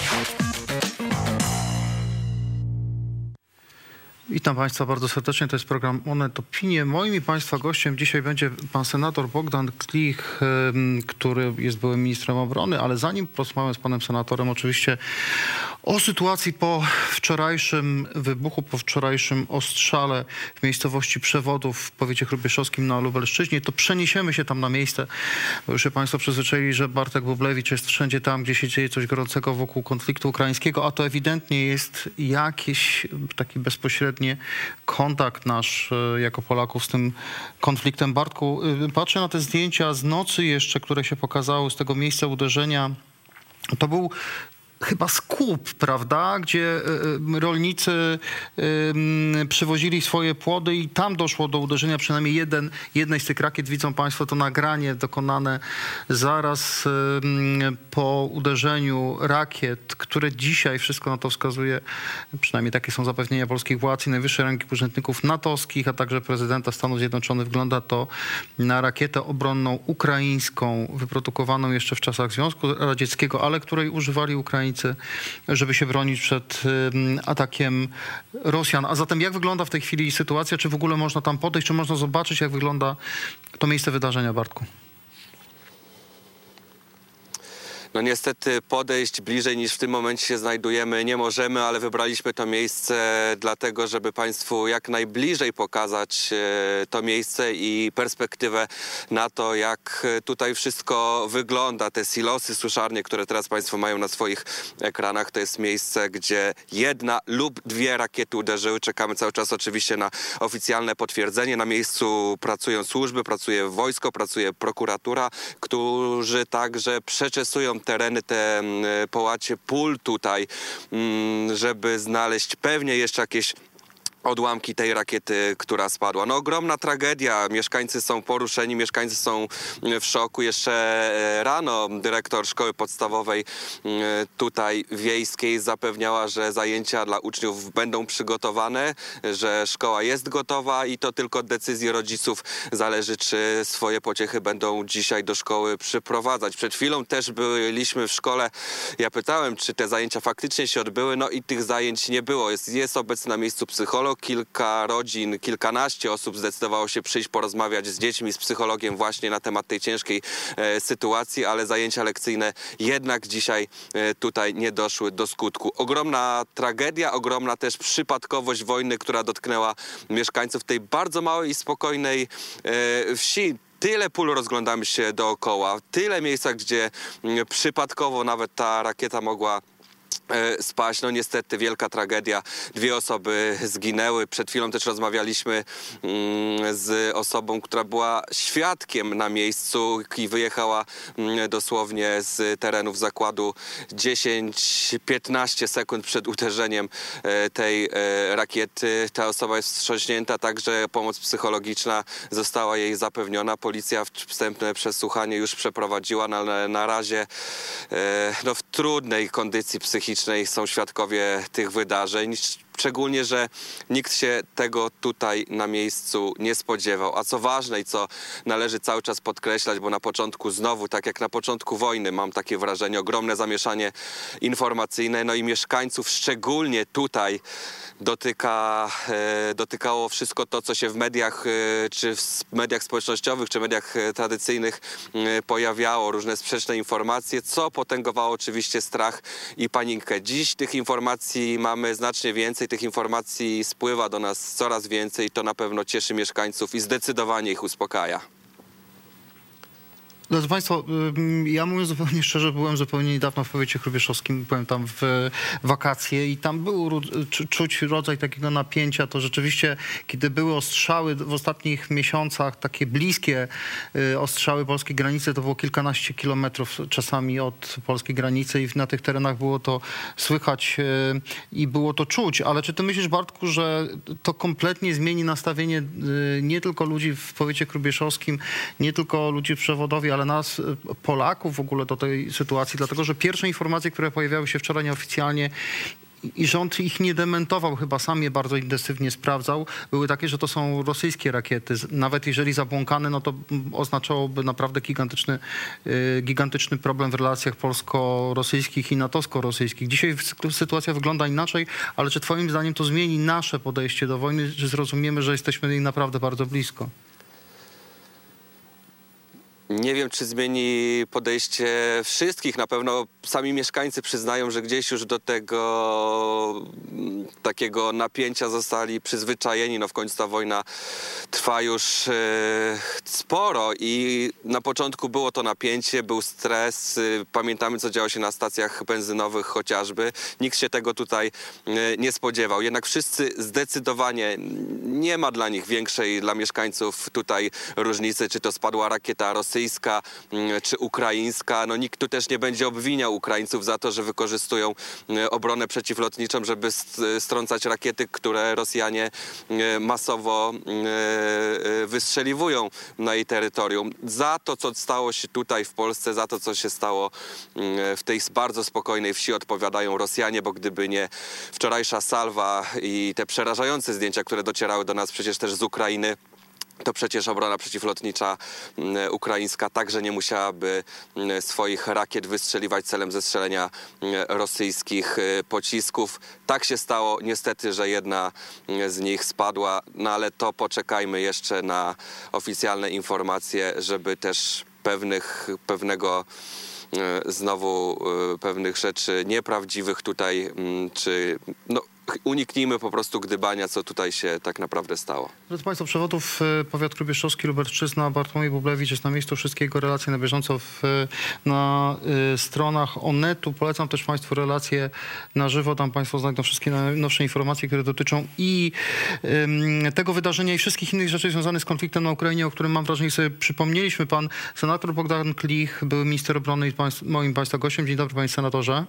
Thank you. Witam Państwa bardzo serdecznie. To jest program Onet Opinie. Moim i Państwa gościem dzisiaj będzie pan senator Bogdan Klich, który jest byłym ministrem obrony, ale zanim porozmawiam z panem senatorem oczywiście o sytuacji po wczorajszym wybuchu, po wczorajszym ostrzale w miejscowości Przewodów w powiecie chrubieszowskim na Lubelszczyźnie, to przeniesiemy się tam na miejsce, bo już się Państwo przyzwyczaili, że Bartek Bublewicz jest wszędzie tam, gdzie się dzieje coś gorącego wokół konfliktu ukraińskiego, a to ewidentnie jest jakiś taki bezpośredni kontakt nasz e, jako Polaków z tym konfliktem. Bartku, y, patrzę na te zdjęcia z nocy jeszcze, które się pokazały z tego miejsca uderzenia. To był chyba skup, prawda, gdzie y, y, rolnicy y, przywozili swoje płody i tam doszło do uderzenia przynajmniej jeden, jednej z tych rakiet. Widzą Państwo to nagranie dokonane zaraz y, po uderzeniu rakiet, które dzisiaj, wszystko na to wskazuje, przynajmniej takie są zapewnienia polskich władz i najwyższej rangi urzędników natowskich, a także prezydenta Stanów Zjednoczonych, wygląda to na rakietę obronną ukraińską, wyprodukowaną jeszcze w czasach Związku Radzieckiego, ale której używali Ukraińcy żeby się bronić przed atakiem Rosjan. A zatem jak wygląda w tej chwili sytuacja? Czy w ogóle można tam podejść? Czy można zobaczyć, jak wygląda to miejsce wydarzenia, Bartku? No niestety podejść bliżej niż w tym momencie się znajdujemy nie możemy, ale wybraliśmy to miejsce dlatego, żeby Państwu jak najbliżej pokazać e, to miejsce i perspektywę na to, jak tutaj wszystko wygląda. Te silosy, suszarnie, które teraz Państwo mają na swoich ekranach, to jest miejsce, gdzie jedna lub dwie rakiety uderzyły. Czekamy cały czas oczywiście na oficjalne potwierdzenie. Na miejscu pracują służby, pracuje wojsko, pracuje prokuratura, którzy także przeczesują tereny, te mm, połacie pól tutaj, mm, żeby znaleźć pewnie jeszcze jakieś odłamki tej rakiety, która spadła. No ogromna tragedia. Mieszkańcy są poruszeni, mieszkańcy są w szoku. Jeszcze e, rano dyrektor szkoły podstawowej mm, tutaj wiejskiej zapewniała, że zajęcia dla uczniów będą przygotowane, że szkoła jest gotowa i to tylko od decyzji rodziców zależy, czy swoje pociechy będą dzisiaj do szkoły przyprowadzać. Przed chwilą też byliśmy w szkole. Ja pytałem, czy te zajęcia faktycznie się odbyły, no i tych zajęć nie było. Jest, jest obecny na miejscu psycholog, kilka rodzin, kilkanaście osób zdecydowało się przyjść porozmawiać z dziećmi, z psychologiem właśnie na temat tej ciężkiej e, sytuacji, ale zajęcia lekcyjne jednak dzisiaj e, tutaj nie doszły do skutku. Ogromna tragedia, ogromna też przypadkowość wojny, która dotknęła mieszkańców tej bardzo małej i spokojnej e, wsi tyle pól rozglądamy się dookoła, tyle miejsca, gdzie przypadkowo nawet ta rakieta mogła spaść. No niestety wielka tragedia. Dwie osoby zginęły. Przed chwilą też rozmawialiśmy mm, z osobą, która była świadkiem na miejscu i wyjechała mm, dosłownie z terenów zakładu 10-15 sekund przed uderzeniem e, tej e, rakiety. Ta osoba jest wstrząśnięta, także pomoc psychologiczna została jej zapewniona. Policja wstępne przesłuchanie już przeprowadziła, ale na razie e, no, w trudnej kondycji psychicznej są świadkowie tych wydarzeń. Szczególnie, że nikt się tego tutaj na miejscu nie spodziewał. A co ważne i co należy cały czas podkreślać, bo na początku znowu, tak jak na początku wojny, mam takie wrażenie, ogromne zamieszanie informacyjne, no i mieszkańców, szczególnie tutaj dotyka, e, dotykało wszystko to, co się w mediach, e, czy w mediach społecznościowych, czy mediach e, tradycyjnych pojawiało, różne sprzeczne informacje, co potęgowało oczywiście strach i panikę. Dziś tych informacji mamy znacznie więcej, tych informacji spływa do nas coraz więcej, to na pewno cieszy mieszkańców i zdecydowanie ich uspokaja. Drodzy Państwo, ja mówiąc zupełnie szczerze, byłem zupełnie niedawno w powiecie chrubieszowskim, byłem tam w wakacje i tam był czu- czuć rodzaj takiego napięcia. To rzeczywiście, kiedy były ostrzały w ostatnich miesiącach, takie bliskie y, ostrzały polskiej granicy, to było kilkanaście kilometrów czasami od polskiej granicy i na tych terenach było to słychać y, i było to czuć. Ale czy ty myślisz, Bartku, że to kompletnie zmieni nastawienie y, nie tylko ludzi w powiecie chrubieszowskim, nie tylko ludzi w Przewodowie, ale nas, y, Polaków w ogóle do tej sytuacji, dlatego że pierwsze informacje, które pojawiały się wczoraj nieoficjalnie, i rząd ich nie dementował, chyba sam je bardzo intensywnie sprawdzał, były takie, że to są rosyjskie rakiety. Nawet jeżeli zabłąkane, no to mm, oznaczałoby naprawdę gigantyczny, y, gigantyczny problem w relacjach polsko-rosyjskich i natowsko-rosyjskich. Dzisiaj sytuacja wygląda inaczej, ale czy twoim zdaniem to zmieni nasze podejście do wojny, że zrozumiemy, że jesteśmy jej naprawdę bardzo blisko? Nie wiem, czy zmieni podejście wszystkich. Na pewno sami mieszkańcy przyznają, że gdzieś już do tego mm, takiego napięcia zostali przyzwyczajeni. No w końcu ta wojna trwa już e, sporo i na początku było to napięcie, był stres. Y, Pamiętamy, co działo się na stacjach benzynowych chociażby. Nikt się tego tutaj e, nie spodziewał. Jednak wszyscy zdecydowanie nie ma dla nich większej, dla mieszkańców tutaj różnicy, czy to spadła rakieta rosyjska, mm, czy ukraińska. No nikt tu też nie będzie obwiniał Ukraińców za to, że wykorzystują e, obronę przeciwlotniczą, żeby st- strącać rakiety, które Rosjanie e, masowo e, wystrzeliwują na jej terytorium. Za to, co stało się tutaj w Polsce, za to, co się stało mm, w tej bardzo spokojnej wsi odpowiadają Rosjanie, bo gdyby nie wczorajsza salwa i te przerażające zdjęcia, które docierały do nas przecież też z Ukrainy, to przecież obrona przeciwlotnicza mm, ukraińska także nie musiałaby mm, swoich rakiet wystrzeliwać celem zestrzelenia mm, rosyjskich y, pocisków. Tak się stało. Niestety, że jedna z nich spadła, no ale to poczekajmy jeszcze na oficjalne informacje, żeby też pewnych, pewnego e, znowu e, pewnych rzeczy nieprawdziwych tutaj, czy no, uniknijmy po prostu gdybania, co tutaj się tak naprawdę stało. Drodzy Państwo, przewodów e, powiat krubieszowski, Lubelszczyzna, Bartłomiej Bublewicz jest na miejscu. Wszystkie jego relacje na bieżąco w, e, na e, stronach Onetu. Polecam też Państwu relacje na żywo. Tam Państwo znajdą wszystkie najnowsze informacje, które dotyczą i em, tego wydarzenia i wszystkich innych rzeczy związanych z konfliktem na Ukrainie, o którym mam wrażenie sobie przypomnieliśmy. Pan senator Bogdan Klich, były minister obrony i moim Państwa gościem. Dzień dobry Panie Senatorze.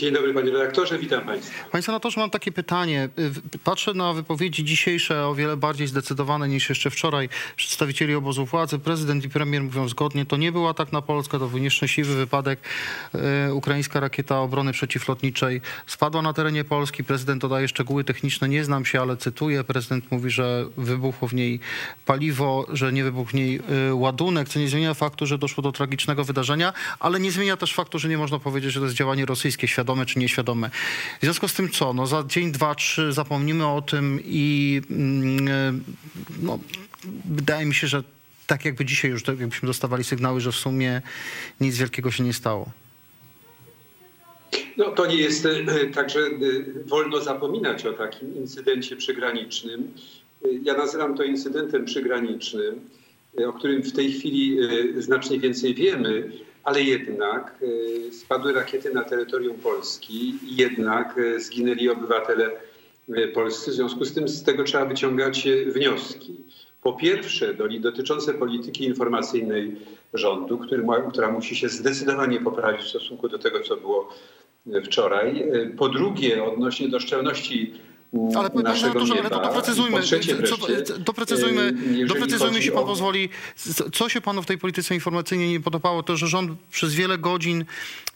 Dzień dobry panie redaktorze, witam państwa. Panie senatorze, mam takie pytanie. Y, Patrzę na wypowiedzi dzisiejsze, o wiele bardziej zdecydowane niż jeszcze wczoraj przedstawicieli obozu władzy. Prezydent i premier mówią zgodnie, to nie był atak na Polskę, to był nieszczęśliwy wypadek. Y, Ukraińska rakieta obrony przeciwlotniczej spadła na terenie Polski. Prezydent dodaje szczegóły techniczne, nie znam się, ale cytuję. Prezydent mówi, że wybuchło w niej paliwo, że nie wybuchł w niej y, ładunek, co nie zmienia faktu, że doszło do tragicznego wydarzenia, ale nie zmienia też faktu, że nie można powiedzieć, że to jest działanie rosyjskie, świadome czy nieświadome. W związku z tym co? No za dzień, dwa, trzy zapomnimy o tym i mm, e, no, wydaje mi się, że tak jakby dzisiaj już tak jakbyśmy dostawali sygnały, że w sumie nic wielkiego się nie stało. No, to nie jest e, także e, wolno zapominać o takim incydencie przygranicznym. Ja nazywam to incydentem przygranicznym, o którym w tej chwili znacznie więcej wiemy, ale jednak e, spadły rakiety na terytorium Polski i jednak e, zginęli obywatele e, polscy. W związku z tym z tego trzeba wyciągać wnioski. Po pierwsze, dotyczące polityki informacyjnej rządu, który ma, która musi się zdecydowanie poprawić w stosunku do tego, co było wczoraj. Po drugie, odnośnie do szczelności Ale naszego ale nieba. to doprecyzujmy, co, wreszcie, doprecyzujmy, jeżeli doprecyzujmy się pan o- pozwoli, co się panu w tej polityce informacyjnej nie podobało, to że rząd przez wiele godzin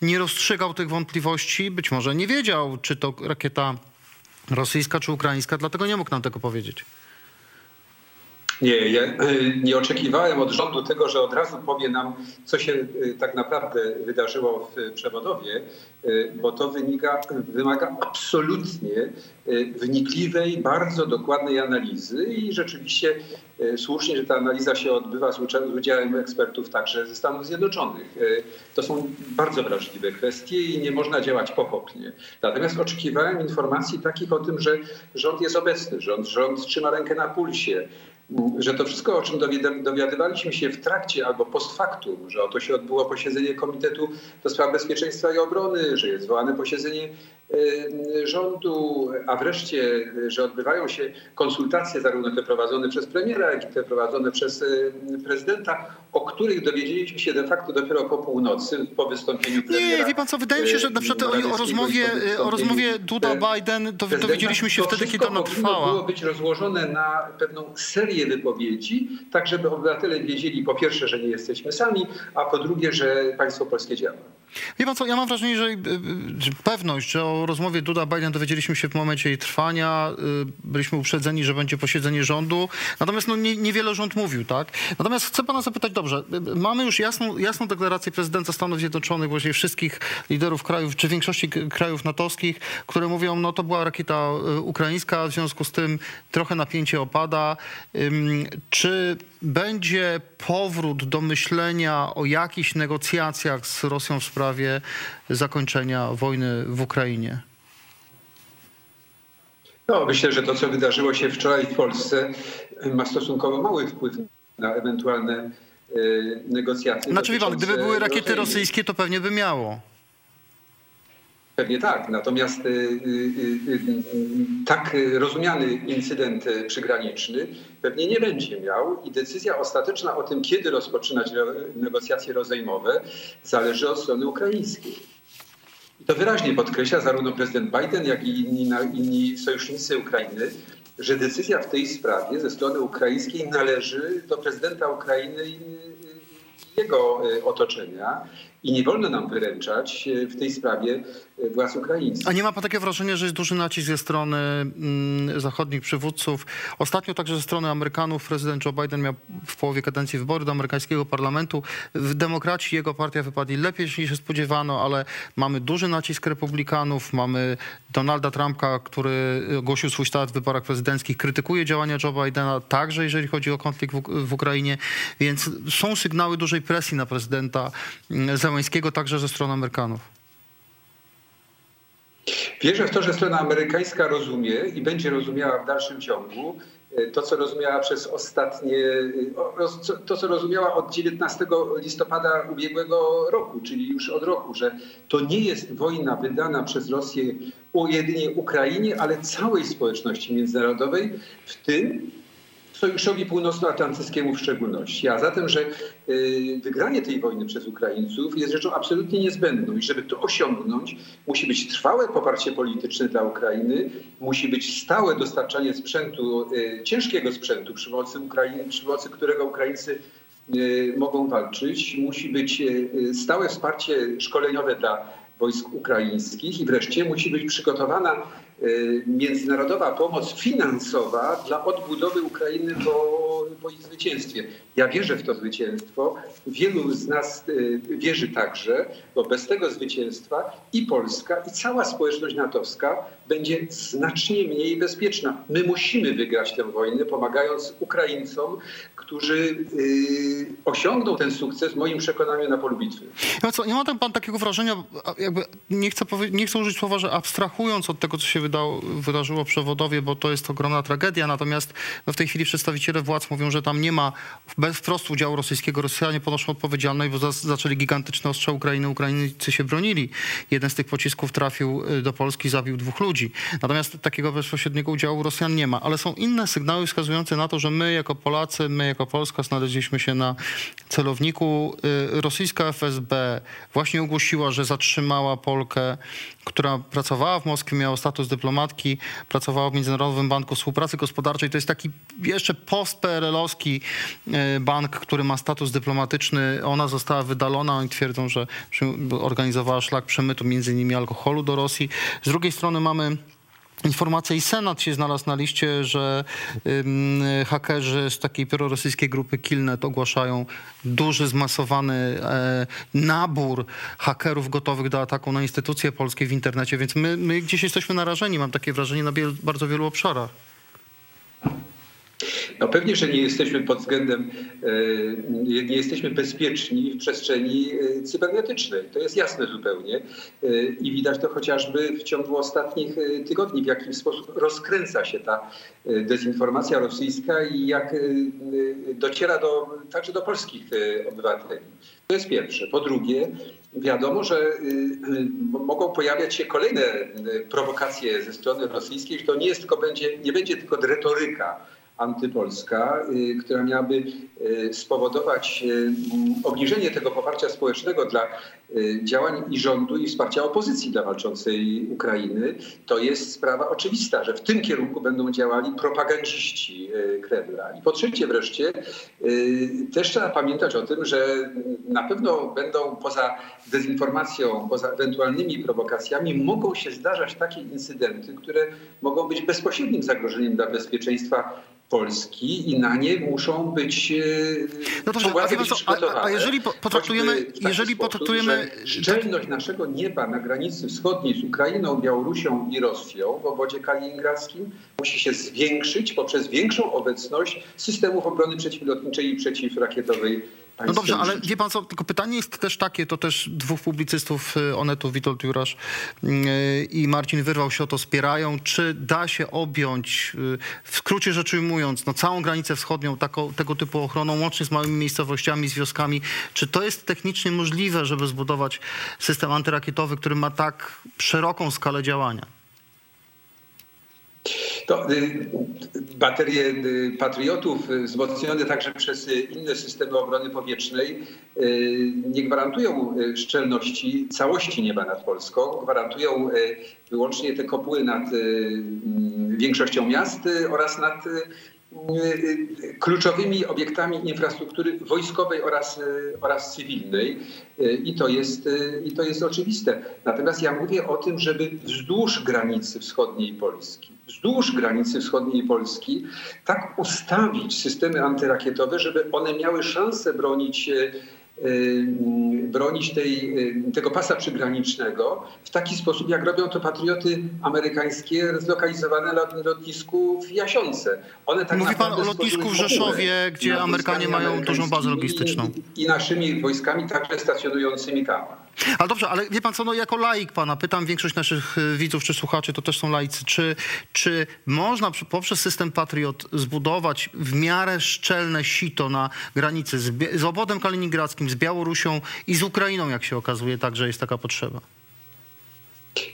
nie rozstrzygał tych wątpliwości, być może nie wiedział, czy to rakieta rosyjska, czy ukraińska, dlatego nie mógł nam tego powiedzieć. Nie, ja e, nie oczekiwałem od rządu tego, że od razu powie nam, co się e, tak naprawdę wydarzyło w przewodowie, e, bo to wynika, wymaga absolutnie wnikliwej, bardzo dokładnej analizy i rzeczywiście słusznie, że ta analiza się odbywa z udziałem ekspertów także ze Stanów Zjednoczonych. To są bardzo wrażliwe kwestie i nie można działać pochopnie. Natomiast oczekiwałem informacji takich o tym, że rząd jest obecny, rząd, rząd trzyma rękę na pulsie, że to wszystko, o czym dowiadywaliśmy się w trakcie albo post factum, że oto się odbyło posiedzenie Komitetu do Spraw Bezpieczeństwa i Obrony, że jest zwołane posiedzenie rządu, a wreszcie, e, że odbywają się konsultacje, zarówno te prowadzone przez premiera, jak i te prowadzone przez prezydenta, o których dowiedzieliśmy się de facto dopiero po północy, po wystąpieniu premiera. Nie, wie pan co, wydaje mi się, że na przykład o, rozmowie, o rozmowie Duda-Biden dowiedzieliśmy się wtedy, kiedy ona powinno było trwała. być rozłożone na pewną serię wypowiedzi, tak żeby obywatele wiedzieli po pierwsze, że nie jesteśmy sami, a po drugie, że państwo polskie działa. Wie pan co, ja mam wrażenie, że, y, że pewność, że o rozmowie Duda-Biden dowiedzieliśmy się w momencie jej trwania. y, Byliśmy uprzedzeni, że będzie posiedzenie rządu. Natomiast no, nie, niewiele rząd mówił, tak? Natomiast chcę pana zapytać, dobrze, mamy już jasną, jasną deklarację prezydenta Stanów Zjednoczonych, właściwie wszystkich liderów krajów, czy większości krajów natowskich, które mówią, no to była rakieta ukraińska, w związku z tym trochę napięcie opada. Czy będzie powrót do myślenia o jakichś negocjacjach z Rosją w sprawie zakończenia wojny w Ukrainie? No, myślę, że to, co wydarzyło się wczoraj w Polsce, ma stosunkowo mały wpływ na ewentualne e, negocjacje. Znaczy, pan, gdyby były rakiety rosyjskie, to pewnie by miało. Pewnie tak, natomiast y, y, y, tak rozumiany incydent przygraniczny pewnie nie będzie miał i decyzja ostateczna o tym, kiedy rozpoczynać ro- negocjacje rozejmowe, zależy od strony ukraińskiej. I to wyraźnie podkreśla zarówno prezydent Biden, jak i inni, inni sojusznicy Ukrainy, że decyzja w tej sprawie ze strony ukraińskiej należy do prezydenta Ukrainy i jego otoczenia i nie wolno nam wyręczać y, w tej sprawie y, władz ukraińskich. A nie ma pan takie wrażenie, że jest duży nacisk ze strony mm, zachodnich przywódców? Ostatnio także ze strony Amerykanów prezydent Joe Biden miał w połowie kadencji wybory do amerykańskiego parlamentu. W demokraci jego partia wypadli lepiej niż się spodziewano, ale mamy duży nacisk republikanów, mamy Donalda Trumpa, który ogłosił swój start w wyborach prezydenckich, krytykuje działania Joe Bidena, także jeżeli chodzi o konflikt w, Ukrainie, więc są sygnały dużej presji na prezydenta mm, Zełańskiego, także ze strony Amerykanów. Wierzę w to, że strona amerykańska rozumie i będzie rozumiała w dalszym ciągu y, to, co rozumiała przez ostatnie, co- to, co rozumiała od 19 listopada ubiegłego roku, czyli już od roku, że to nie jest wojna wydana przez Rosję jedynie Ukrainie, ale całej społeczności międzynarodowej, w tym Sojuszowi Północnoatlantyckiemu w szczególności. A zatem, że y, wygranie tej wojny przez Ukraińców jest rzeczą absolutnie niezbędną i żeby to osiągnąć, musi być trwałe poparcie polityczne dla Ukrainy, musi być stałe dostarczanie sprzętu, y, ciężkiego sprzętu, przy pomocy, Ukrainy, przy którego Ukraińcy y, mogą walczyć, musi być stałe wsparcie szkoleniowe dla wojsk ukraińskich i wreszcie musi być przygotowana międzynarodowa pomoc finansowa dla odbudowy Ukrainy po, po ich zwycięstwie. Ja wierzę w to zwycięstwo. Wielu z nas y, wierzy także, bo bez tego zwycięstwa i Polska, i cała społeczność natowska będzie znacznie mniej bezpieczna. My musimy wygrać tę wojnę, pomagając Ukraińcom, którzy y, osiągną ten sukces, w moim przekonaniu, na polu bitwy. No co, nie ma tam pan takiego wrażenia, jakby nie chcę, nie chcę użyć słowa, że abstrahując od tego, co się wydało, wydarzyło w przewodowie, bo to jest ogromna tragedia, natomiast no w tej chwili przedstawiciele władz mówią, że tam nie ma bez wprost udziału rosyjskiego. Rosjanie ponoszą odpowiedzialność, bo za, zaczęli gigantyczne ostrze Ukrainy. Ukraińcy się bronili. Jeden z tych pocisków trafił y, do Polski, zabił dwóch ludzi. Natomiast takiego bezpośredniego udziału Rosjan nie ma. Ale są inne sygnały wskazujące na to, że my jako Polacy, my jako Polska znaleźliśmy się na celowniku. Y, Rosyjska FSB właśnie ogłosiła, że zatrzymała Polkę, która pracowała w Moskwie, miała status dyplomatki, pracowała w Międzynarodowym Banku Współpracy Gospodarczej. To jest taki jeszcze post-PRL-owski y, bank, który ma status dyplomatyczny. Ona została wydalona. Oni twierdzą, że organizowała szlak przemytu między innymi alkoholu do Rosji. Z drugiej strony mamy Informacja i Senat się znalazł na liście, że hakerzy z takiej prorosyjskiej grupy Killnet ogłaszają duży, zmasowany e, nabór hakerów gotowych do ataku na instytucje polskie w internecie, więc my, my gdzieś jesteśmy narażeni, mam takie wrażenie, na bardzo wielu obszarach. No pewnie, że nie jesteśmy pod względem, e, nie jesteśmy bezpieczni w przestrzeni e, cybernetycznej. To jest jasne zupełnie. E, I widać to chociażby w ciągu ostatnich tygodni, w jaki sposób rozkręca się ta dezinformacja rosyjska i jak dociera do, także do polskich obywateli. To jest pierwsze. Po drugie, wiadomo, że mogą pojawiać się kolejne prowokacje ze strony rosyjskiej, że to nie jest tylko będzie, nie będzie tylko retoryka antypolska, y, która miałaby y, spowodować y, obniżenie tego poparcia społecznego dla działań i rządu i wsparcia opozycji dla walczącej Ukrainy, to jest sprawa oczywista, że w tym kierunku będą działali propagandziści y, Kremla. I po trzecie wreszcie y, też trzeba pamiętać o tym, że na pewno będą poza dezinformacją, poza ewentualnymi prowokacjami mogą się zdarzać takie incydenty, które mogą być bezpośrednim zagrożeniem dla bezpieczeństwa Polski i na nie muszą być No dobrze, a być a- a- jeżeli po- potraktujemy- jeżeli sposób, potraktujemy- Szczelność naszego nieba na granicy wschodniej z Ukrainą, Białorusią i Rosją w obwodzie kaliningradzkim musi się zwiększyć poprzez większą obecność systemów obrony przeciwlotniczej i przeciwrakietowej No dobrze, ale wie pan co, tylko pytanie jest też takie, to też dwóch publicystów y, Onetu, Witold Jurasz y, i Marcin Wyrwał się o to spierają, czy da się objąć, y, w skrócie rzecz ujmując, no całą granicę wschodnią taką, tego typu ochroną, łącznie z małymi miejscowościami, z wioskami. Czy to jest technicznie możliwe, żeby zbudować system antyrakietowy, który ma tak szeroką skalę działania? To y, baterie y, patriotów y, wzmocnione także przez inne systemy obrony powietrznej nie gwarantują szczelności całości nieba nad Polską. Gwarantują wyłącznie te kopuły nad mm, większością miast oraz nad kluczowymi obiektami infrastruktury wojskowej oraz, oraz cywilnej i to, jest, i to jest oczywiste. Natomiast ja mówię o tym, żeby wzdłuż granicy wschodniej Polski, wzdłuż granicy wschodniej Polski tak ustawić systemy antyrakietowe, żeby one miały szansę bronić y, y, bronić tej, y, tego pasa przygranicznego w taki sposób, jak robią to patrioty amerykańskie zlokalizowane na lotnisku w Jasiące. One tak Mówi pan o lotnisku w Rzeszowie, gdzie Amerykanie mają dużą bazę logistyczną. I, I naszymi wojskami także stacjonującymi tam. Ale dobrze, ale wie pan co, no jako laik pana, pytam większość naszych y, widzów czy słuchaczy, to też są laicy, czy, czy można poprzez system Patriot zbudować w miarę szczelne sito na granicy z, z obwodem kaliningradzkim, z Białorusią i z Ukrainą, jak się okazuje, także jest taka potrzeba?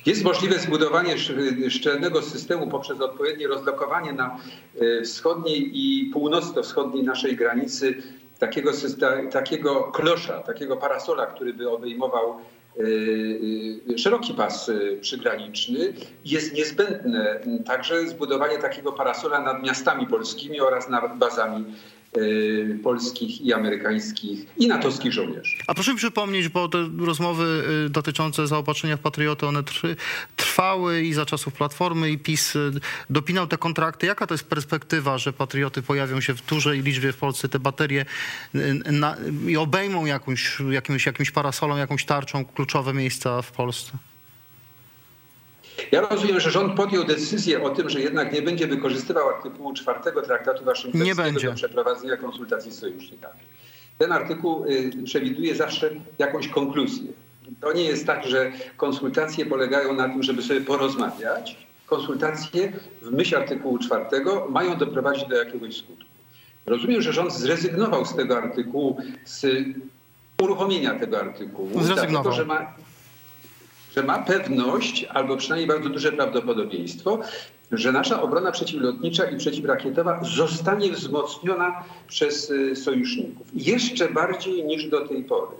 Jest możliwe zbudowanie sz- szczelnego systemu poprzez odpowiednie rozlokowanie na e, wschodniej i północno-wschodniej naszej granicy takiego, takiego klosza, takiego parasola, który by obejmował e, e, szeroki pas e, przygraniczny. Jest niezbędne także zbudowanie takiego parasola nad miastami polskimi oraz nad bazami polskich i amerykańskich i natowskich żołnierzy. A proszę mi przypomnieć, bo te rozmowy y, dotyczące zaopatrzenia w Patrioty, one tr- trwały i za czasów Platformy i PiS y, dopinał te kontrakty. Jaka to jest perspektywa, że Patrioty pojawią się w dużej liczbie w Polsce, te baterie y, na, i obejmą jakąś, jakimś, jakimś parasolą, jakąś tarczą kluczowe miejsca w Polsce? Ja rozumiem, że rząd podjął decyzję o tym, że jednak nie będzie wykorzystywał artykułu 4 traktatu waszyngtońskiego do przeprowadzenia konsultacji z sojusznikami. Ten artykuł y, przewiduje zawsze jakąś konkluzję. To nie jest tak, że konsultacje polegają na tym, żeby sobie porozmawiać. Konsultacje w myśl artykułu 4 mają doprowadzić do jakiegoś skutku. Rozumiem, że rząd zrezygnował z tego artykułu, z uruchomienia tego artykułu, Zrezygnował. dlatego że ma że ma pewność, albo przynajmniej bardzo duże prawdopodobieństwo, że nasza obrona przeciwlotnicza i przeciwrakietowa zostanie wzmocniona przez y, sojuszników. Jeszcze bardziej niż do tej pory.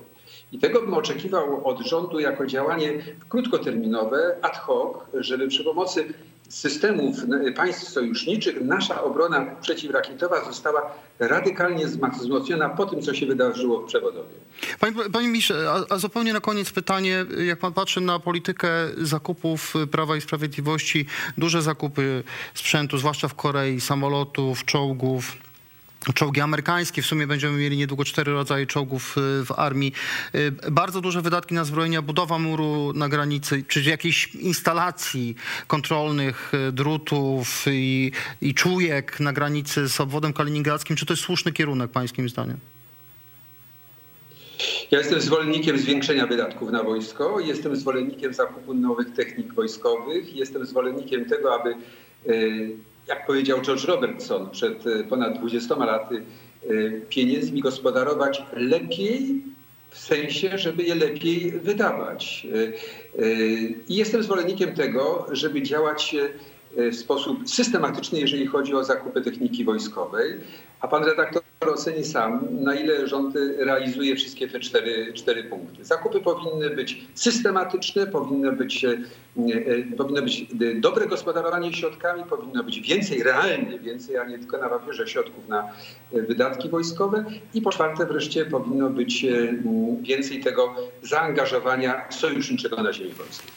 I tego bym oczekiwał od rządu jako działanie krótkoterminowe, ad hoc, żeby przy pomocy systemów państw sojuszniczych nasza obrona przeciwrakietowa została radykalnie wzmocniona po tym, co się wydarzyło w Przewodowie. Panie, panie ministrze, a, a zupełnie na koniec pytanie, jak pan patrzy na politykę zakupów Prawa i Sprawiedliwości, duże zakupy sprzętu, zwłaszcza w Korei, samolotów, czołgów, Czołgi amerykańskie, w sumie będziemy mieli niedługo cztery rodzaje czołgów y, w armii. Y, Bardzo duże wydatki na zbrojenia, budowa muru na granicy, czy jakiejś instalacji kontrolnych y, drutów i, i czujek na granicy z obwodem kaliningradzkim. Czy to jest słuszny kierunek pańskim zdaniem? Ja jestem zwolennikiem zwiększenia wydatków na wojsko, jestem zwolennikiem zakupu nowych technik wojskowych, jestem zwolennikiem tego, aby, jak powiedział George Robertson przed e, ponad 20 laty, e, pieniędzmi gospodarować lepiej, w sensie, żeby je lepiej wydawać. E, I jestem zwolennikiem tego, żeby działać w sposób systematyczny, jeżeli chodzi o zakupy techniki wojskowej. A pan redaktor oceni sam, na ile rząd realizuje wszystkie te cztery, cztery punkty. Zakupy powinny być systematyczne, powinno być, e, e, powinno być dobre gospodarowanie środkami, powinno być więcej, realnie więcej, a nie tylko na papierze środków na e, wydatki wojskowe. I po czwarte wreszcie powinno być więcej tego zaangażowania sojuszniczego na ziemi polskiej.